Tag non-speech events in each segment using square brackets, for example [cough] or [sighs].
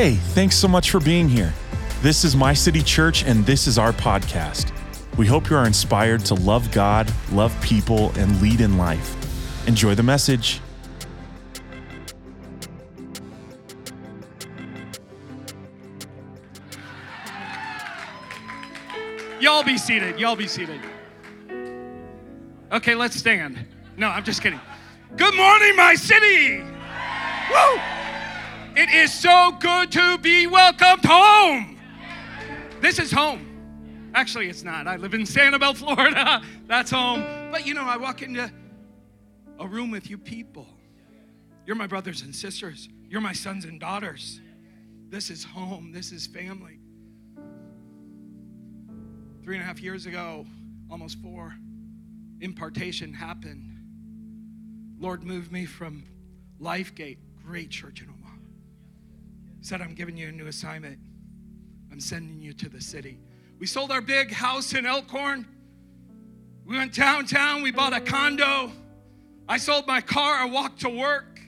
Hey, thanks so much for being here. This is My City Church, and this is our podcast. We hope you are inspired to love God, love people, and lead in life. Enjoy the message. Y'all be seated. Y'all be seated. Okay, let's stand. No, I'm just kidding. Good morning, my city. Woo! It is so good to be welcomed home. This is home. Actually, it's not. I live in Sanibel, Florida. [laughs] That's home. But you know, I walk into a room with you people. You're my brothers and sisters. You're my sons and daughters. This is home. This is family. Three and a half years ago, almost four, impartation happened. Lord moved me from Lifegate, great church in. Said, I'm giving you a new assignment. I'm sending you to the city. We sold our big house in Elkhorn. We went downtown. We bought a condo. I sold my car. I walked to work,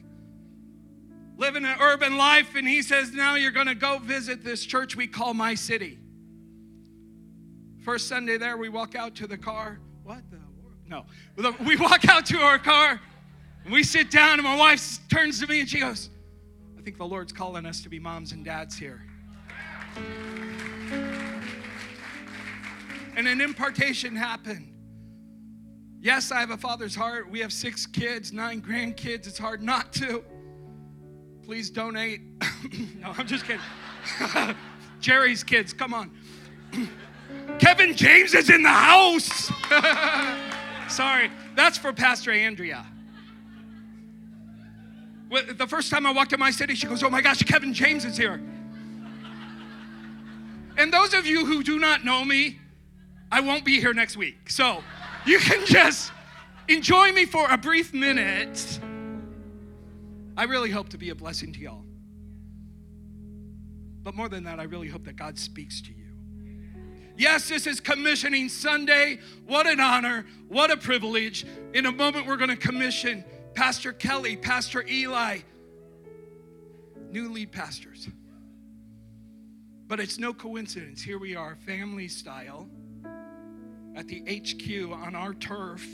living an urban life. And he says, Now you're going to go visit this church we call My City. First Sunday there, we walk out to the car. What the? No. We walk out to our car and we sit down, and my wife turns to me and she goes, think the Lord's calling us to be moms and dads here. And an impartation happened. Yes, I have a father's heart. We have six kids, nine grandkids. It's hard not to. Please donate. [coughs] no, I'm just kidding. [laughs] Jerry's kids, come on. [coughs] Kevin James is in the house. [laughs] Sorry, that's for Pastor Andrea. The first time I walked in my city, she goes, Oh my gosh, Kevin James is here. And those of you who do not know me, I won't be here next week. So you can just enjoy me for a brief minute. I really hope to be a blessing to y'all. But more than that, I really hope that God speaks to you. Yes, this is Commissioning Sunday. What an honor. What a privilege. In a moment, we're going to commission Pastor Kelly, Pastor Eli, new lead pastors. But it's no coincidence. Here we are, family style, at the HQ on our turf.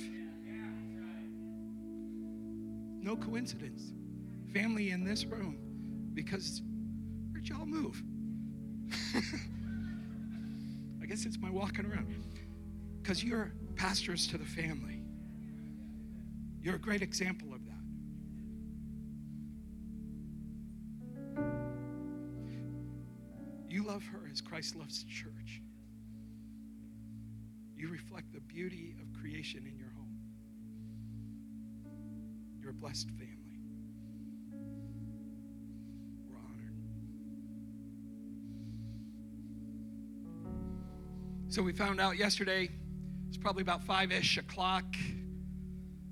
No coincidence. Family in this room because where'd y'all move? [laughs] I guess it's my walking around. Because you're pastors to the family. You're a great example You love her as Christ loves the church. You reflect the beauty of creation in your home. You're a blessed family. We're honored. So we found out yesterday, it's probably about five ish o'clock.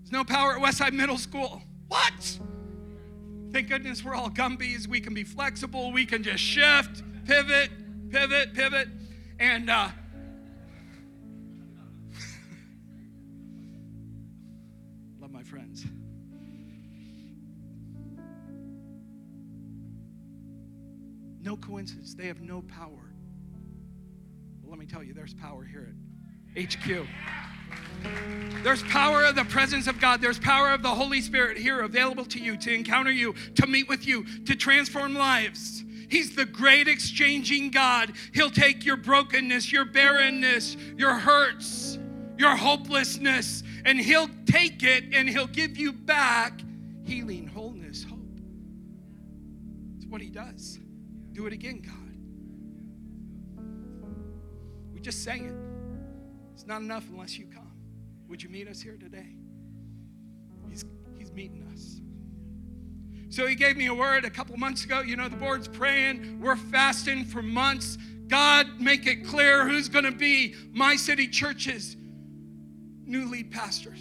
There's no power at Westside Middle School. What? Thank goodness we're all Gumbies. We can be flexible. We can just shift, pivot, pivot, pivot. And uh, [laughs] love my friends. No coincidence. They have no power. Well, let me tell you, there's power here at HQ. There's power of the presence of God. There's power of the Holy Spirit here available to you to encounter you, to meet with you, to transform lives. He's the great exchanging God. He'll take your brokenness, your barrenness, your hurts, your hopelessness, and He'll take it and He'll give you back healing, wholeness, hope. It's what He does. Do it again, God. We just sang it. It's not enough unless you come. Would you meet us here today? He's, he's meeting us. So he gave me a word a couple months ago. You know, the board's praying. We're fasting for months. God, make it clear who's going to be my city church's new lead pastors.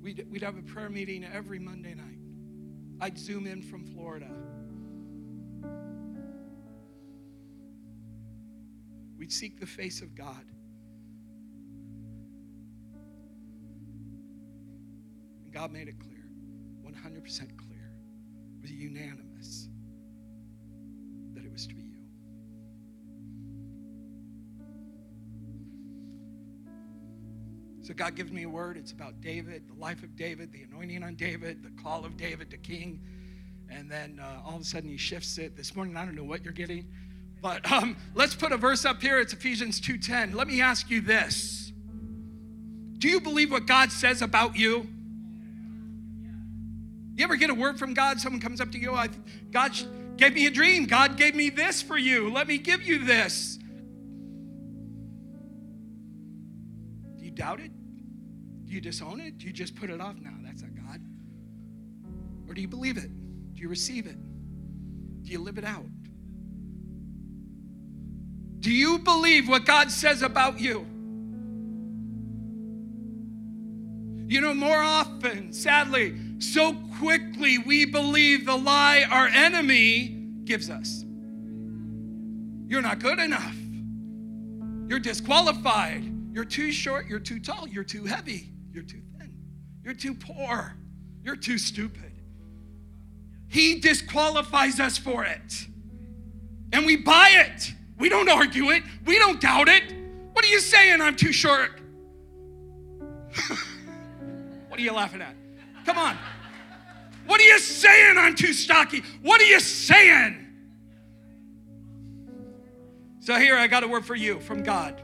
We'd, we'd have a prayer meeting every Monday night. I'd zoom in from Florida. We'd seek the face of God. And God made it clear 100% clear. It was unanimous. That it was to be you. So God gives me a word. It's about David, the life of David, the anointing on David, the call of David to king. And then uh, all of a sudden he shifts it. This morning, I don't know what you're getting. But um, let's put a verse up here. It's Ephesians 2.10. Let me ask you this. Do you believe what God says about you? You ever get a word from God? Someone comes up to you, oh, I, God gave me a dream. God gave me this for you. Let me give you this. Do you doubt it? Do you disown it? Do you just put it off? No, that's not God. Or do you believe it? Do you receive it? Do you live it out? Do you believe what God says about you? You know, more often, sadly, so quickly we believe the lie our enemy gives us. You're not good enough. You're disqualified. You're too short. You're too tall. You're too heavy. You're too thin. You're too poor. You're too stupid. He disqualifies us for it. And we buy it. We don't argue it. We don't doubt it. What are you saying? I'm too short. [laughs] what are you laughing at? Come on. What are you saying? I'm too stocky. What are you saying? So here I got a word for you from God.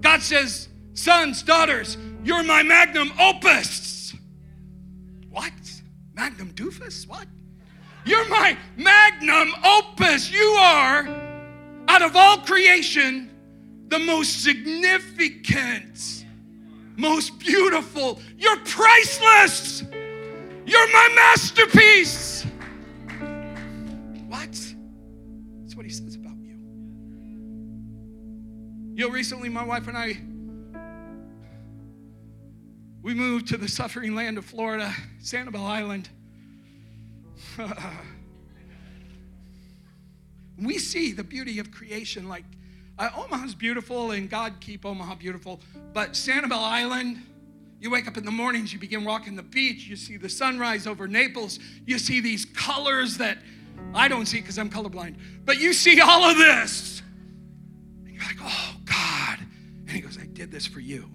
God says, Sons, daughters, you're my magnum opus. What? Magnum doofus? What? You're my magnum opus. You are, out of all creation, the most significant, most beautiful. You're priceless. You're my masterpiece. What? That's what he says about you. You know, recently my wife and I we moved to the suffering land of Florida, Sanibel Island. [laughs] we see the beauty of creation. Like, uh, Omaha's beautiful and God keep Omaha beautiful, but Sanibel Island, you wake up in the mornings, you begin walking the beach, you see the sunrise over Naples, you see these colors that I don't see because I'm colorblind, but you see all of this. And you're like, oh, God. And He goes, I did this for you.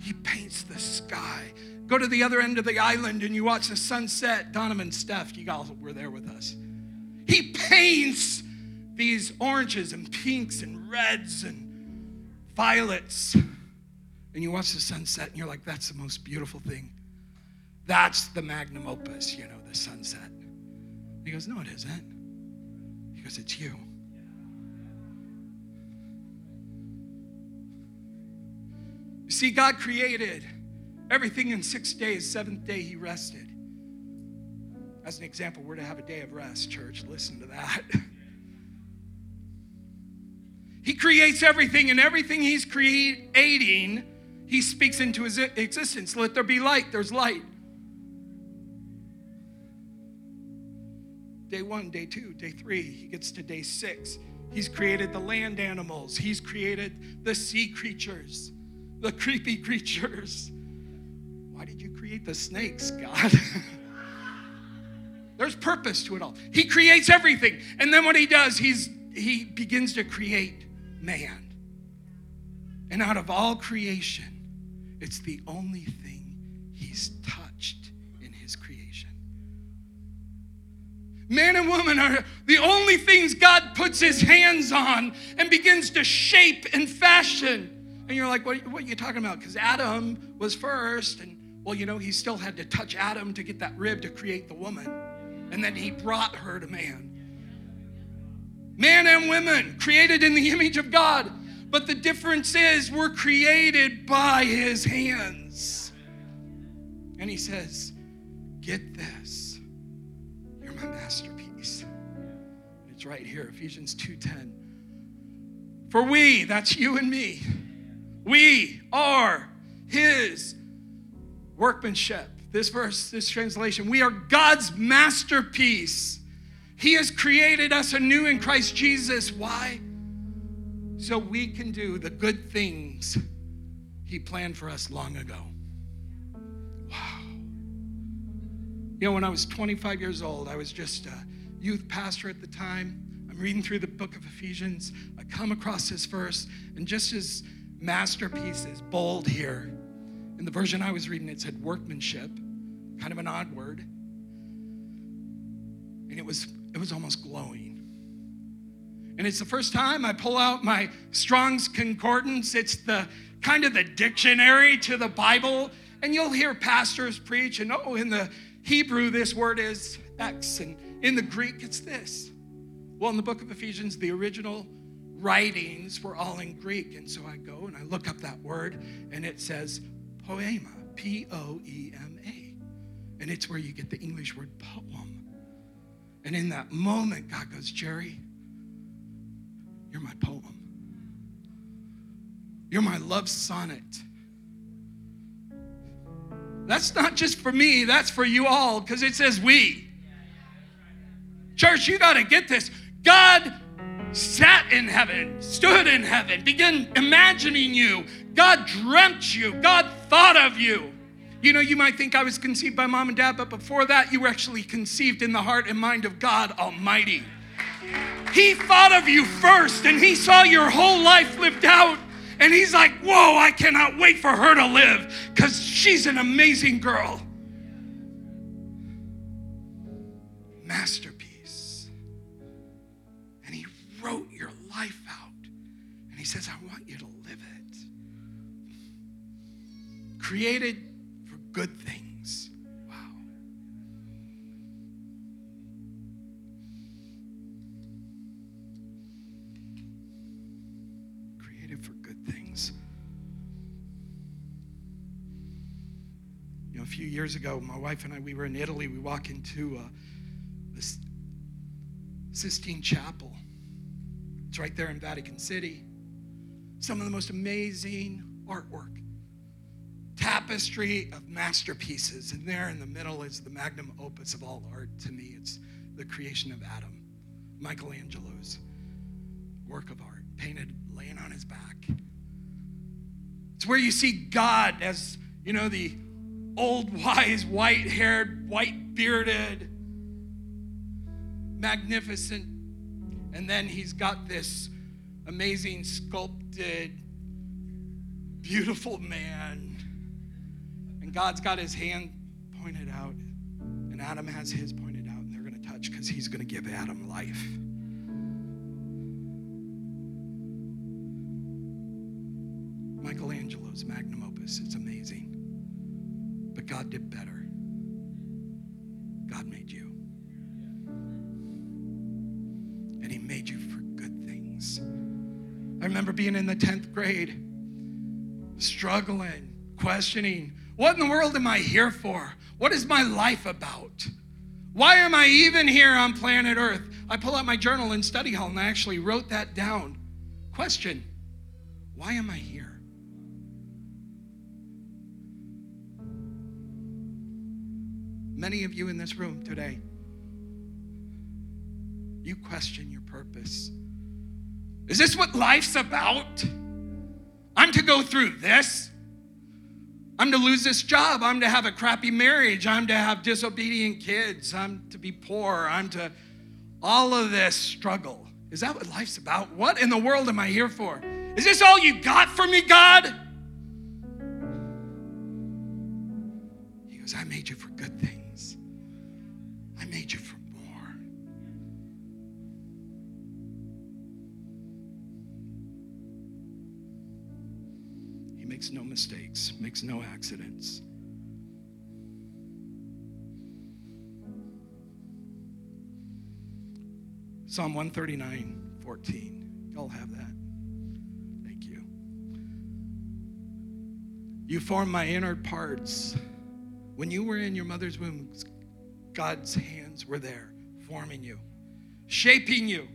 He paints the sky. Go to the other end of the island and you watch the sunset. Donovan, Steph, you guys were there with us. He paints these oranges and pinks and reds and violets. And you watch the sunset and you're like, that's the most beautiful thing. That's the magnum opus, you know, the sunset. He goes, no, it isn't. He goes, it's you. You see, God created everything in six days. Seventh day, He rested. As an example, we're to have a day of rest, church. Listen to that. [laughs] He creates everything, and everything He's creating, He speaks into His existence. Let there be light, there's light. Day one, day two, day three, He gets to day six. He's created the land animals, He's created the sea creatures the creepy creatures. Why did you create the snakes, God? [laughs] There's purpose to it all. He creates everything. And then what he does, he's he begins to create man. And out of all creation, it's the only thing he's touched in his creation. Man and woman are the only things God puts his hands on and begins to shape and fashion. And you're like, what, what are you talking about? Because Adam was first, and well, you know, he still had to touch Adam to get that rib to create the woman. And then he brought her to man. Man and women created in the image of God. But the difference is we're created by his hands. And he says, Get this. You're my masterpiece. It's right here, Ephesians 2:10. For we, that's you and me we are his workmanship. This verse, this translation, we are God's masterpiece. He has created us anew in Christ Jesus. Why? So we can do the good things He planned for us long ago. Wow. You know, when I was 25 years old, I was just a youth pastor at the time. I'm reading through the book of Ephesians. I come across this verse, and just as masterpieces, bold here. In the version I was reading, it said workmanship, kind of an odd word. And it was, it was almost glowing. And it's the first time I pull out my Strong's Concordance. It's the kind of the dictionary to the Bible. And you'll hear pastors preach, and oh, in the Hebrew, this word is X, and in the Greek, it's this. Well, in the book of Ephesians, the original writings were all in Greek. And so I go and I look up that word, and it says poema, P O E M A. And it's where you get the English word poem. And in that moment, God goes, Jerry, you're my poem. You're my love sonnet. That's not just for me, that's for you all, because it says we. Church, you got to get this. God sat in heaven, stood in heaven, began imagining you. God dreamt you. God thought of you. You know, you might think I was conceived by mom and dad, but before that, you were actually conceived in the heart and mind of God Almighty. He thought of you first, and He saw your whole life lived out. And He's like, Whoa, I cannot wait for her to live because she's an amazing girl. Masterpiece. And He wrote your life out. And He says, I want you to live it. Created years ago, my wife and I, we were in Italy. We walk into uh, this Sistine Chapel. It's right there in Vatican City. Some of the most amazing artwork tapestry of masterpieces. And there in the middle is the magnum opus of all art to me. It's the creation of Adam, Michelangelo's work of art, painted laying on his back. It's where you see God as, you know, the old, [laughs] wise, white haired, white bearded, magnificent. And then he's got this amazing, sculpted, beautiful man and God's got his hand pointed out, and Adam has his pointed out, and they're going to touch because he's going to give Adam life. Michelangelo's magnum opus, it's amazing. God did better. God made you. And he made you for good things. I remember being in the 10th grade, struggling, questioning, what in the world am I here for? What is my life about? Why am I even here on planet Earth? I pull out my journal in study hall and I actually wrote that down. Question Why am I here? Many of you in this room today, you question your purpose. Is this what life's about? I'm to go through this? I'm to lose this job. I'm to have a crappy marriage. I'm to have disobedient kids. I'm to be poor. I'm to all of this struggle. Is that what life's about? What in the world am I here for? Is this all you got for me, God? He goes, I made you for good things. Makes no mistakes, makes no accidents. Psalm 139, 14. Y'all have that? Thank you. You formed my inner parts. When you were in your mother's womb, God's hands were there, forming you, shaping you,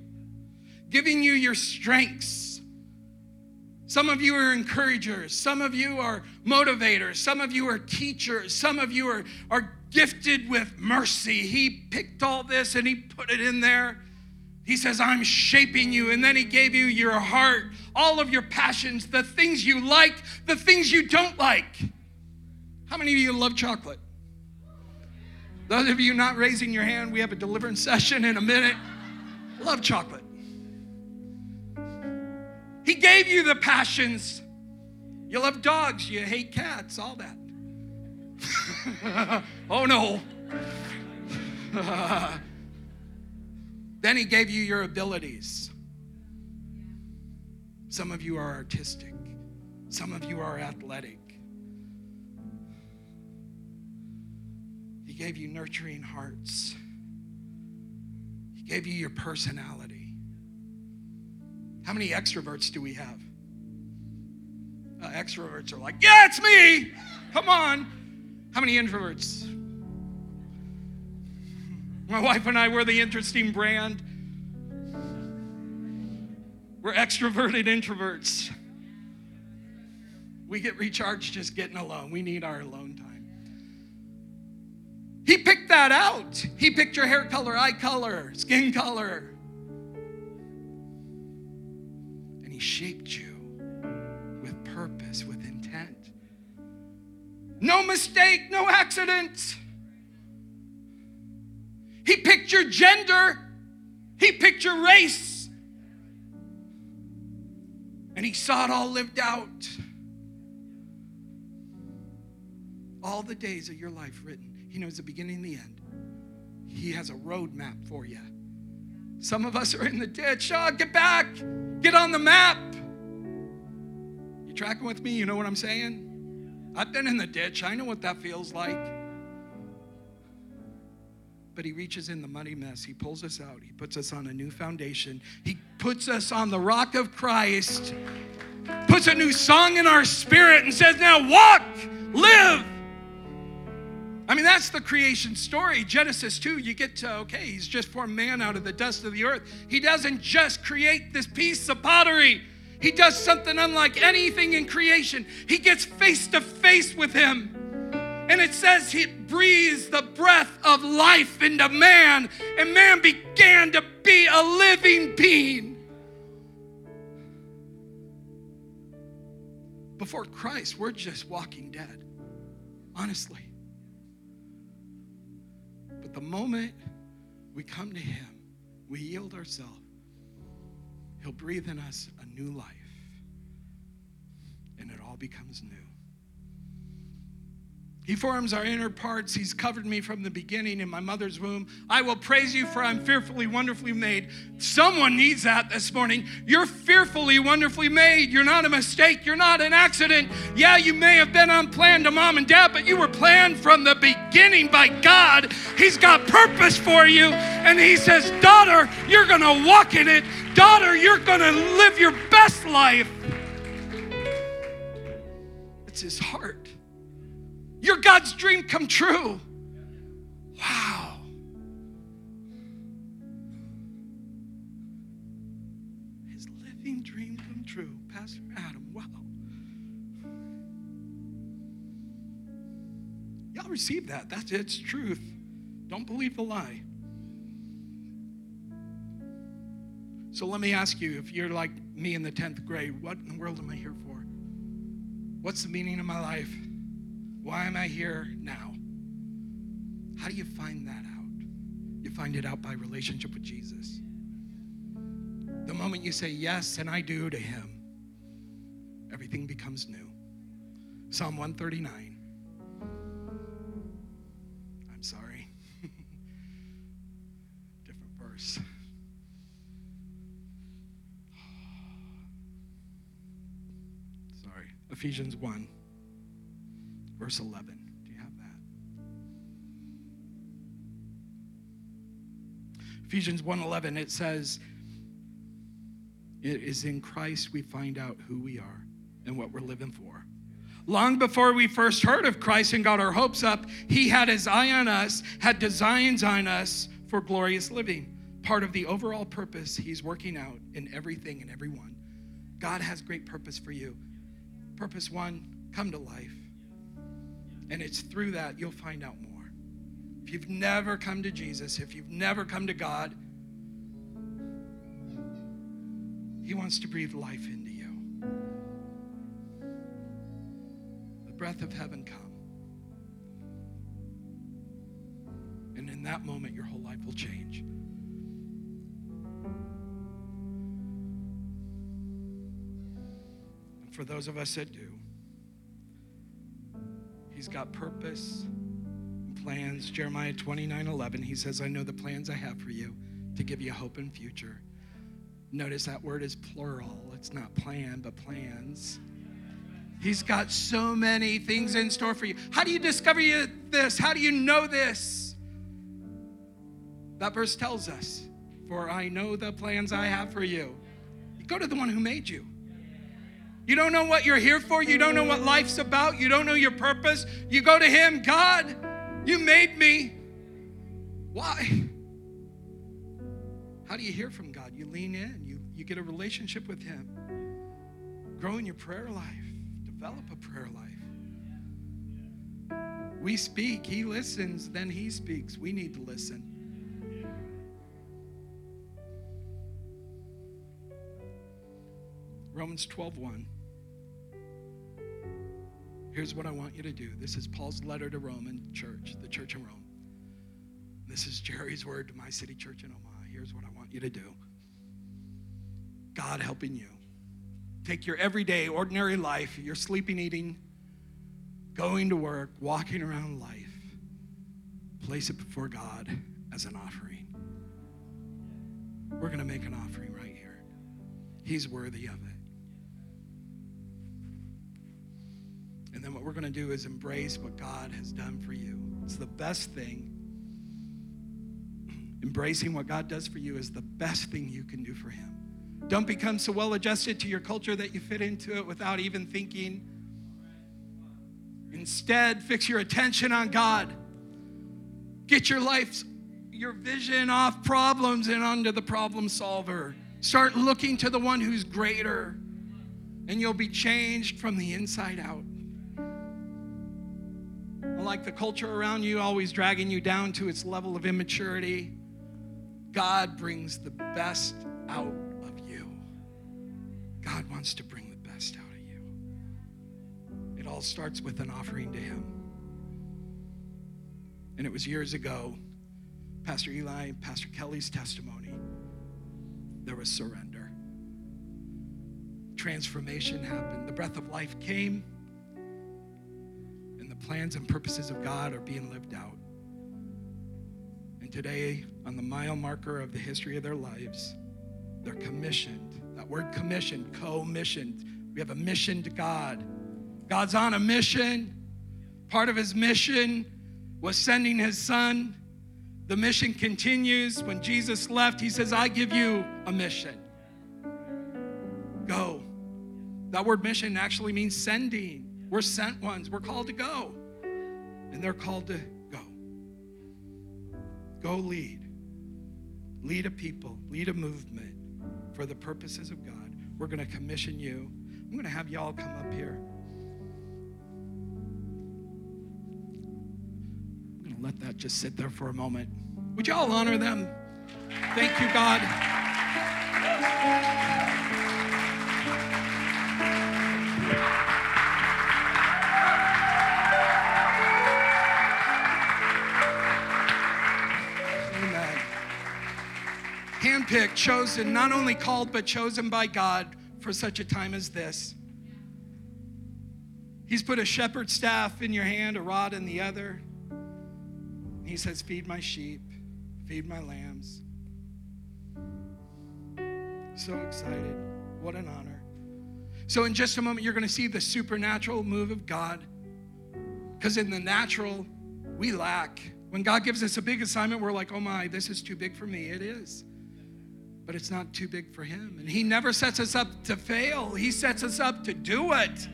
giving you your strengths. Some of you are encouragers. Some of you are motivators. Some of you are teachers. Some of you are, are gifted with mercy. He picked all this and he put it in there. He says, I'm shaping you. And then he gave you your heart, all of your passions, the things you like, the things you don't like. How many of you love chocolate? Those of you not raising your hand, we have a deliverance [laughs] session in a minute. Love chocolate. He gave you the passions. You love dogs, you hate cats, all that. [laughs] oh no. [laughs] then he gave you your abilities. Some of you are artistic, some of you are athletic. He gave you nurturing hearts. He gave you your personality. How many extroverts do we have? Uh, extroverts are like, yeah, it's me. Come on. How many introverts? My wife and I were the interesting brand. We're extroverted introverts. We get recharged just getting alone. We need our alone time. He picked that out. He picked your hair color, eye color, skin color. Shaped you with purpose, with intent. No mistake, no accident. He picked your gender, He picked your race, and He saw it all lived out. All the days of your life written. He knows the beginning and the end. He has a roadmap for you. Some of us are in the ditch. Oh, get back. Get on the map. You tracking with me? You know what I'm saying? I've been in the ditch. I know what that feels like. But he reaches in the muddy mess. He pulls us out. He puts us on a new foundation. He puts us on the rock of Christ, puts a new song in our spirit, and says, Now walk, live, I mean, that's the creation story. Genesis 2, you get to, okay, he's just formed man out of the dust of the earth. He doesn't just create this piece of pottery, he does something unlike anything in creation. He gets face to face with him. And it says he breathes the breath of life into man, and man began to be a living being. Before Christ, we're just walking dead, honestly the moment we come to Him, we yield ourselves, He'll breathe in us a new life, and it all becomes new. He forms our inner parts. He's covered me from the beginning in my mother's womb. I will praise you, for I'm fearfully, wonderfully made. Someone needs that this morning. You're fearfully, wonderfully made. You're not a mistake. You're not an accident. Yeah, you may have been unplanned to mom and dad, but you were planned from the beginning by God. He's got purpose for you. And He says, Daughter, you're going to walk in it. Daughter, you're going to live your best life. It's His heart. You're God's dream come true. Wow. His living dream come true. Pastor Adam, wow. Y'all receive that. That's it's truth. Don't believe the lie. So let me ask you if you're like me in the 10th grade, what in the world am I here for? What's the meaning of my life? Why am I here now? How do you find that out? You find it out by relationship with Jesus. The moment you say yes and I do to him, everything becomes new. Psalm 139. I'm sorry. [laughs] Different verse. [sighs] Sorry. Ephesians 1 verse 11. Do you have that? Ephesians 1:11 it says it is in Christ we find out who we are and what we're living for. Long before we first heard of Christ and got our hopes up, he had his eye on us, had designs on us for glorious living. Part of the overall purpose he's working out in everything and everyone. God has great purpose for you. Purpose one, come to life. And it's through that you'll find out more. If you've never come to Jesus, if you've never come to God, He wants to breathe life into you. The breath of heaven come. And in that moment, your whole life will change. And for those of us that do, got purpose and plans. Jeremiah 29 11, He says, I know the plans I have for you to give you hope and future. Notice that word is plural. It's not plan, but plans. He's got so many things in store for you. How do you discover this? How do you know this? That verse tells us, For I know the plans I have for. You go to the one who made you. You don't know what you're here for. You don't know what life's about. You don't know your purpose. You go to Him God, you made me. Why? How do you hear from God? You lean in, you, you get a relationship with Him, grow in your prayer life develop a prayer life. We speak, He listens, then He speaks. We need to listen. Romans 12 1. Here's what I want you to do. This is Paul's letter to Roman church, the church in Rome. This is Jerry's word to my city church in Omaha. Here's what I want you to do God helping you Take your everyday, ordinary life, your sleeping, eating, going to work, walking around life, place it before God as an offering. We're going to make an offering right here. He's worthy of it. Then what we're going to do is embrace what God has done for you. It's the best thing. Embracing what God does for you is the best thing you can do for Him. Don't become so well adjusted to your culture that you fit into it without even thinking. Instead, fix your attention on God. Get your life, your vision off problems and onto the problem solver. Start looking to the one who's greater, and you'll be changed from the inside out. Like the culture around you always dragging you down to its level of immaturity, God brings the best out of you. God wants to bring the best out of you. It all starts with an offering to Him. And it was years ago, Pastor Eli, Pastor Kelly's testimony, there was surrender. Transformation happened. The breath of life came, plans and purposes of God are being lived out. And today, on the mile marker of the history of their lives, they're commissioned that word commissioned, co missioned. We have a mission to God. God's on a mission. Part of his mission was sending his son. The mission continues. When Jesus left, he says, I give you a mission. Go. That word mission actually means sending. We're sent ones. We're called to go. And they're called to go. Go lead. Lead a people, lead a movement for the purposes of God. We're going to commission you. I'm going to have y'all come up here. I'm going to let that just sit there for a moment. Would y'all honor them? Thank you, God. Handpicked, chosen, not only called, but chosen by God for such a time as this. He's put a shepherd's staff in your hand, a rod in the other. He says, Feed my sheep, feed my lambs. So excited. What an honor. So, in just a moment, you're going to see the supernatural move of God. Because in the natural, we lack. When God gives us a big assignment, we're like, oh my, this is too big for me. It is but it's not too big for Him. And He never sets us up to fail, He sets us up to do it.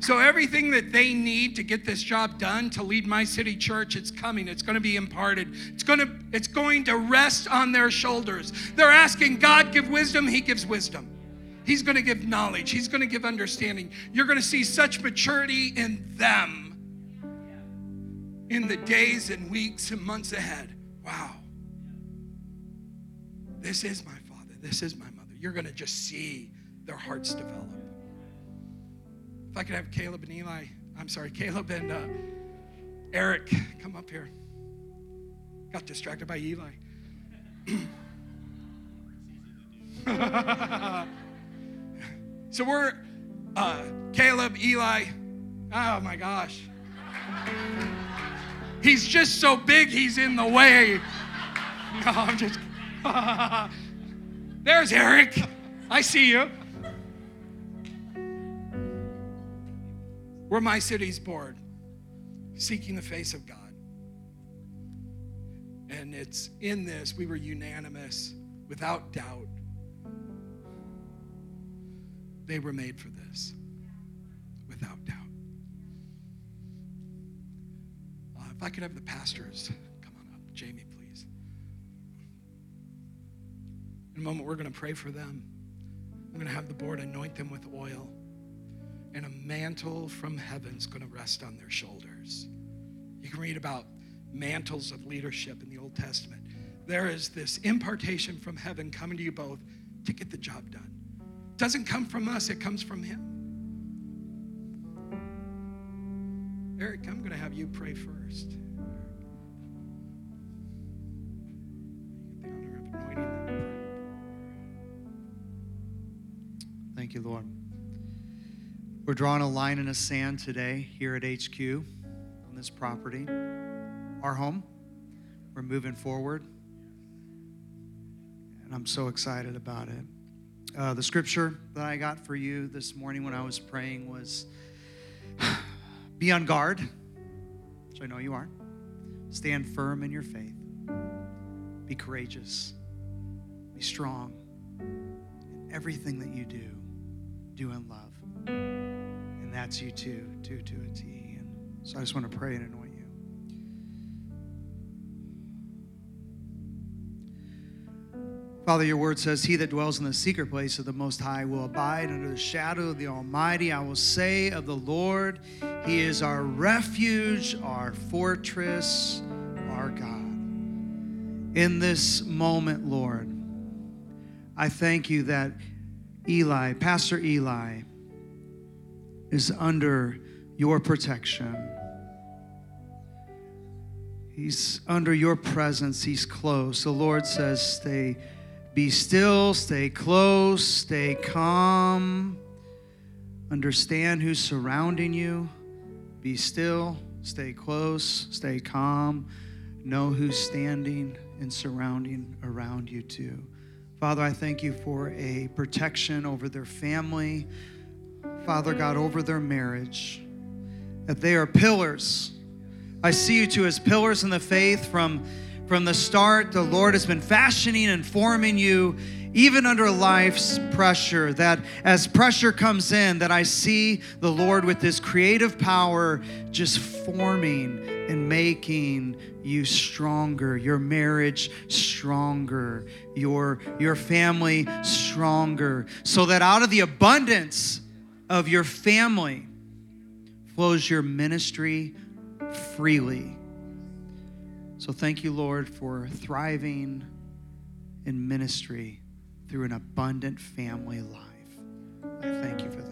So, everything that they need to get this job done to lead my city church, it's coming. It's going to be imparted. It's going to, it's going to rest on their shoulders. They're asking God, give wisdom. He gives wisdom. He's going to give knowledge. He's going to give understanding. You're going to see such maturity in them in the days and weeks and months ahead. Wow. This is my father. This is my mother. You're going to just see their hearts develop. If I could have Caleb and Eli, I'm sorry, Caleb and uh, Eric come up here. Got distracted by Eli. [laughs] so we're uh, Caleb, Eli. Oh my gosh. He's just so big, he's in the way. [laughs] No, I'm just. [laughs] There's Eric. I see you. We're my city's board, seeking the face of God. And it's in this, we were unanimous, without doubt. They were made for this, without doubt. Uh, if I could have the pastors come on up, Jamie, In a moment, we're going to pray for them. I'm going to have the board anoint them with oil, and a mantle from heaven's going to rest on their shoulders. You can read about mantles of leadership in the Old Testament. There is this impartation from heaven coming to you both to get the job done. It doesn't come from us, it comes from Him. Eric, I'm going to have you pray first. You, Lord. We're drawing a line in the sand today here at HQ on this property, our home. We're moving forward, and I'm so excited about it. Uh, the scripture that I got for you this morning when I was praying was [sighs] Be on guard, which I know you are. Stand firm in your faith. Be courageous. Be strong. In everything that you do, do in love. And that's you too, too, to a T. And so I just want to pray and anoint you. Father, your word says, He that dwells in the secret place of the Most High will abide under the shadow of the Almighty. I will say of the Lord, He is our refuge, our fortress, our God. In this moment, Lord, I thank you that Eli, Pastor Eli, is under your protection. He's under your presence. He's close. The Lord says, Stay, be still, stay close, stay calm. Understand who's surrounding you. Be still, stay close, stay calm. Know who's standing and surrounding around you, too. Father, I thank you for a protection over their family, Father God, over their marriage, that they are pillars. I see you two as pillars in the faith from, from the start. The Lord has been fashioning and forming you even under life's pressure that as pressure comes in that i see the lord with this creative power just forming and making you stronger your marriage stronger your your family stronger so that out of the abundance of your family flows your ministry freely so thank you lord for thriving in ministry through an abundant family life. I thank you for that.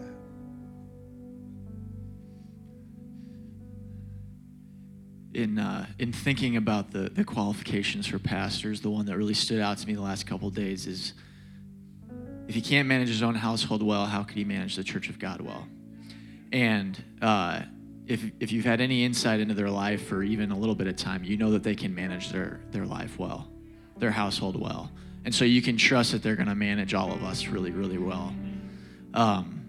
In, uh, in thinking about the, the qualifications for pastors, the one that really stood out to me the last couple days is if he can't manage his own household well, how could he manage the church of God well? And uh, if, if you've had any insight into their life or even a little bit of time, you know that they can manage their, their life well, their household well. And so you can trust that they're going to manage all of us really, really well. Um,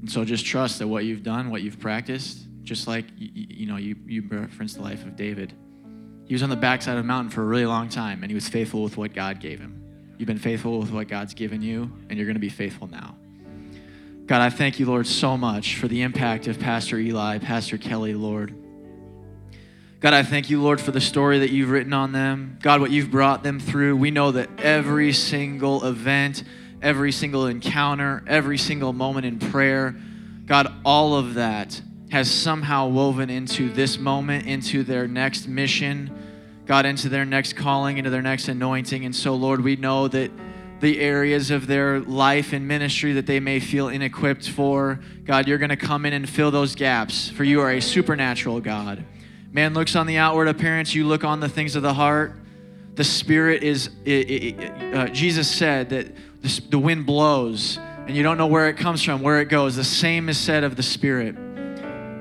and so just trust that what you've done, what you've practiced, just like you, know, you, you referenced the life of David. He was on the backside of a mountain for a really long time, and he was faithful with what God gave him. You've been faithful with what God's given you, and you're going to be faithful now. God, I thank you, Lord, so much for the impact of Pastor Eli, Pastor Kelly, Lord. God, I thank you, Lord, for the story that you've written on them. God, what you've brought them through. We know that every single event, every single encounter, every single moment in prayer, God, all of that has somehow woven into this moment, into their next mission, God, into their next calling, into their next anointing. And so, Lord, we know that the areas of their life and ministry that they may feel inequipped for, God, you're going to come in and fill those gaps, for you are a supernatural God. Man looks on the outward appearance, you look on the things of the heart. The Spirit is, it, it, uh, Jesus said that the, the wind blows and you don't know where it comes from, where it goes. The same is said of the Spirit.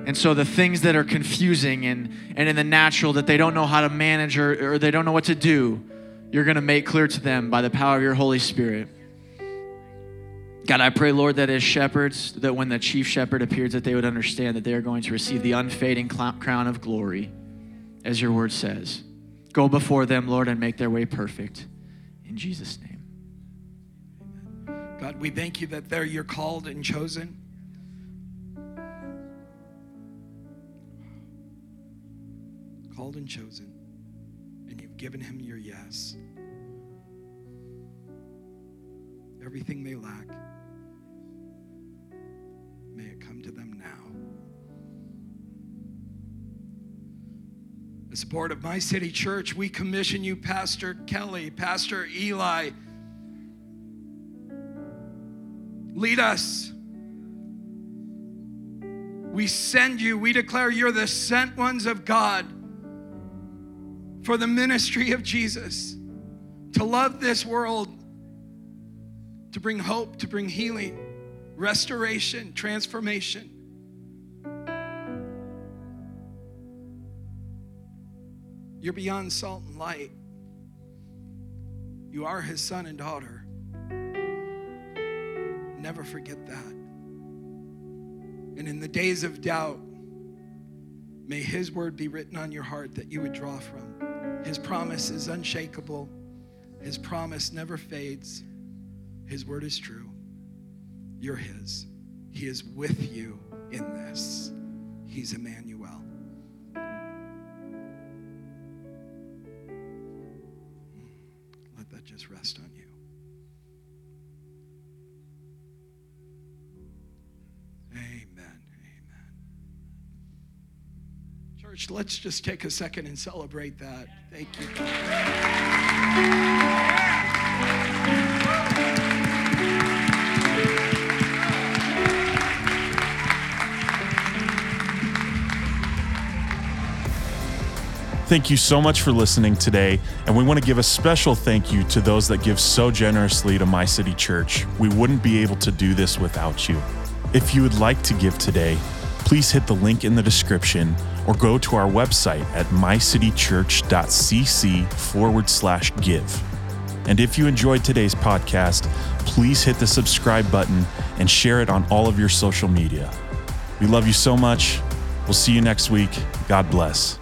And so the things that are confusing and, and in the natural that they don't know how to manage or, or they don't know what to do, you're going to make clear to them by the power of your Holy Spirit. God, I pray, Lord, that as shepherds, that when the chief shepherd appears, that they would understand that they are going to receive the unfading crown of glory, as your word says. Go before them, Lord, and make their way perfect. In Jesus' name. God, we thank you that they're you're called and chosen. Called and chosen, and you've given him your yes. Everything they lack, may it come to them now. The support of My City Church, we commission you, Pastor Kelly, Pastor Eli. Lead us. We send you, we declare you're the sent ones of God for the ministry of Jesus, to love this world, to bring hope, to bring healing, restoration, transformation. You're beyond salt and light. You are his son and daughter. Never forget that. And in the days of doubt, may his word be written on your heart that you would draw from. His promise is unshakable, his promise never fades. His word is true. You're his. He is with you in this. He's Emmanuel. Let's just take a second and celebrate that. Thank you. Thank you so much for listening today, and we want to give a special thank you to those that give so generously to My City Church. We wouldn't be able to do this without you. If you would like to give today, please hit the link in the description or go to our website at mycitychurch.cc forward slash give. And if you enjoyed today's podcast, please hit the subscribe button and share it on all of your social media. We love you so much. We'll see you next week. God bless.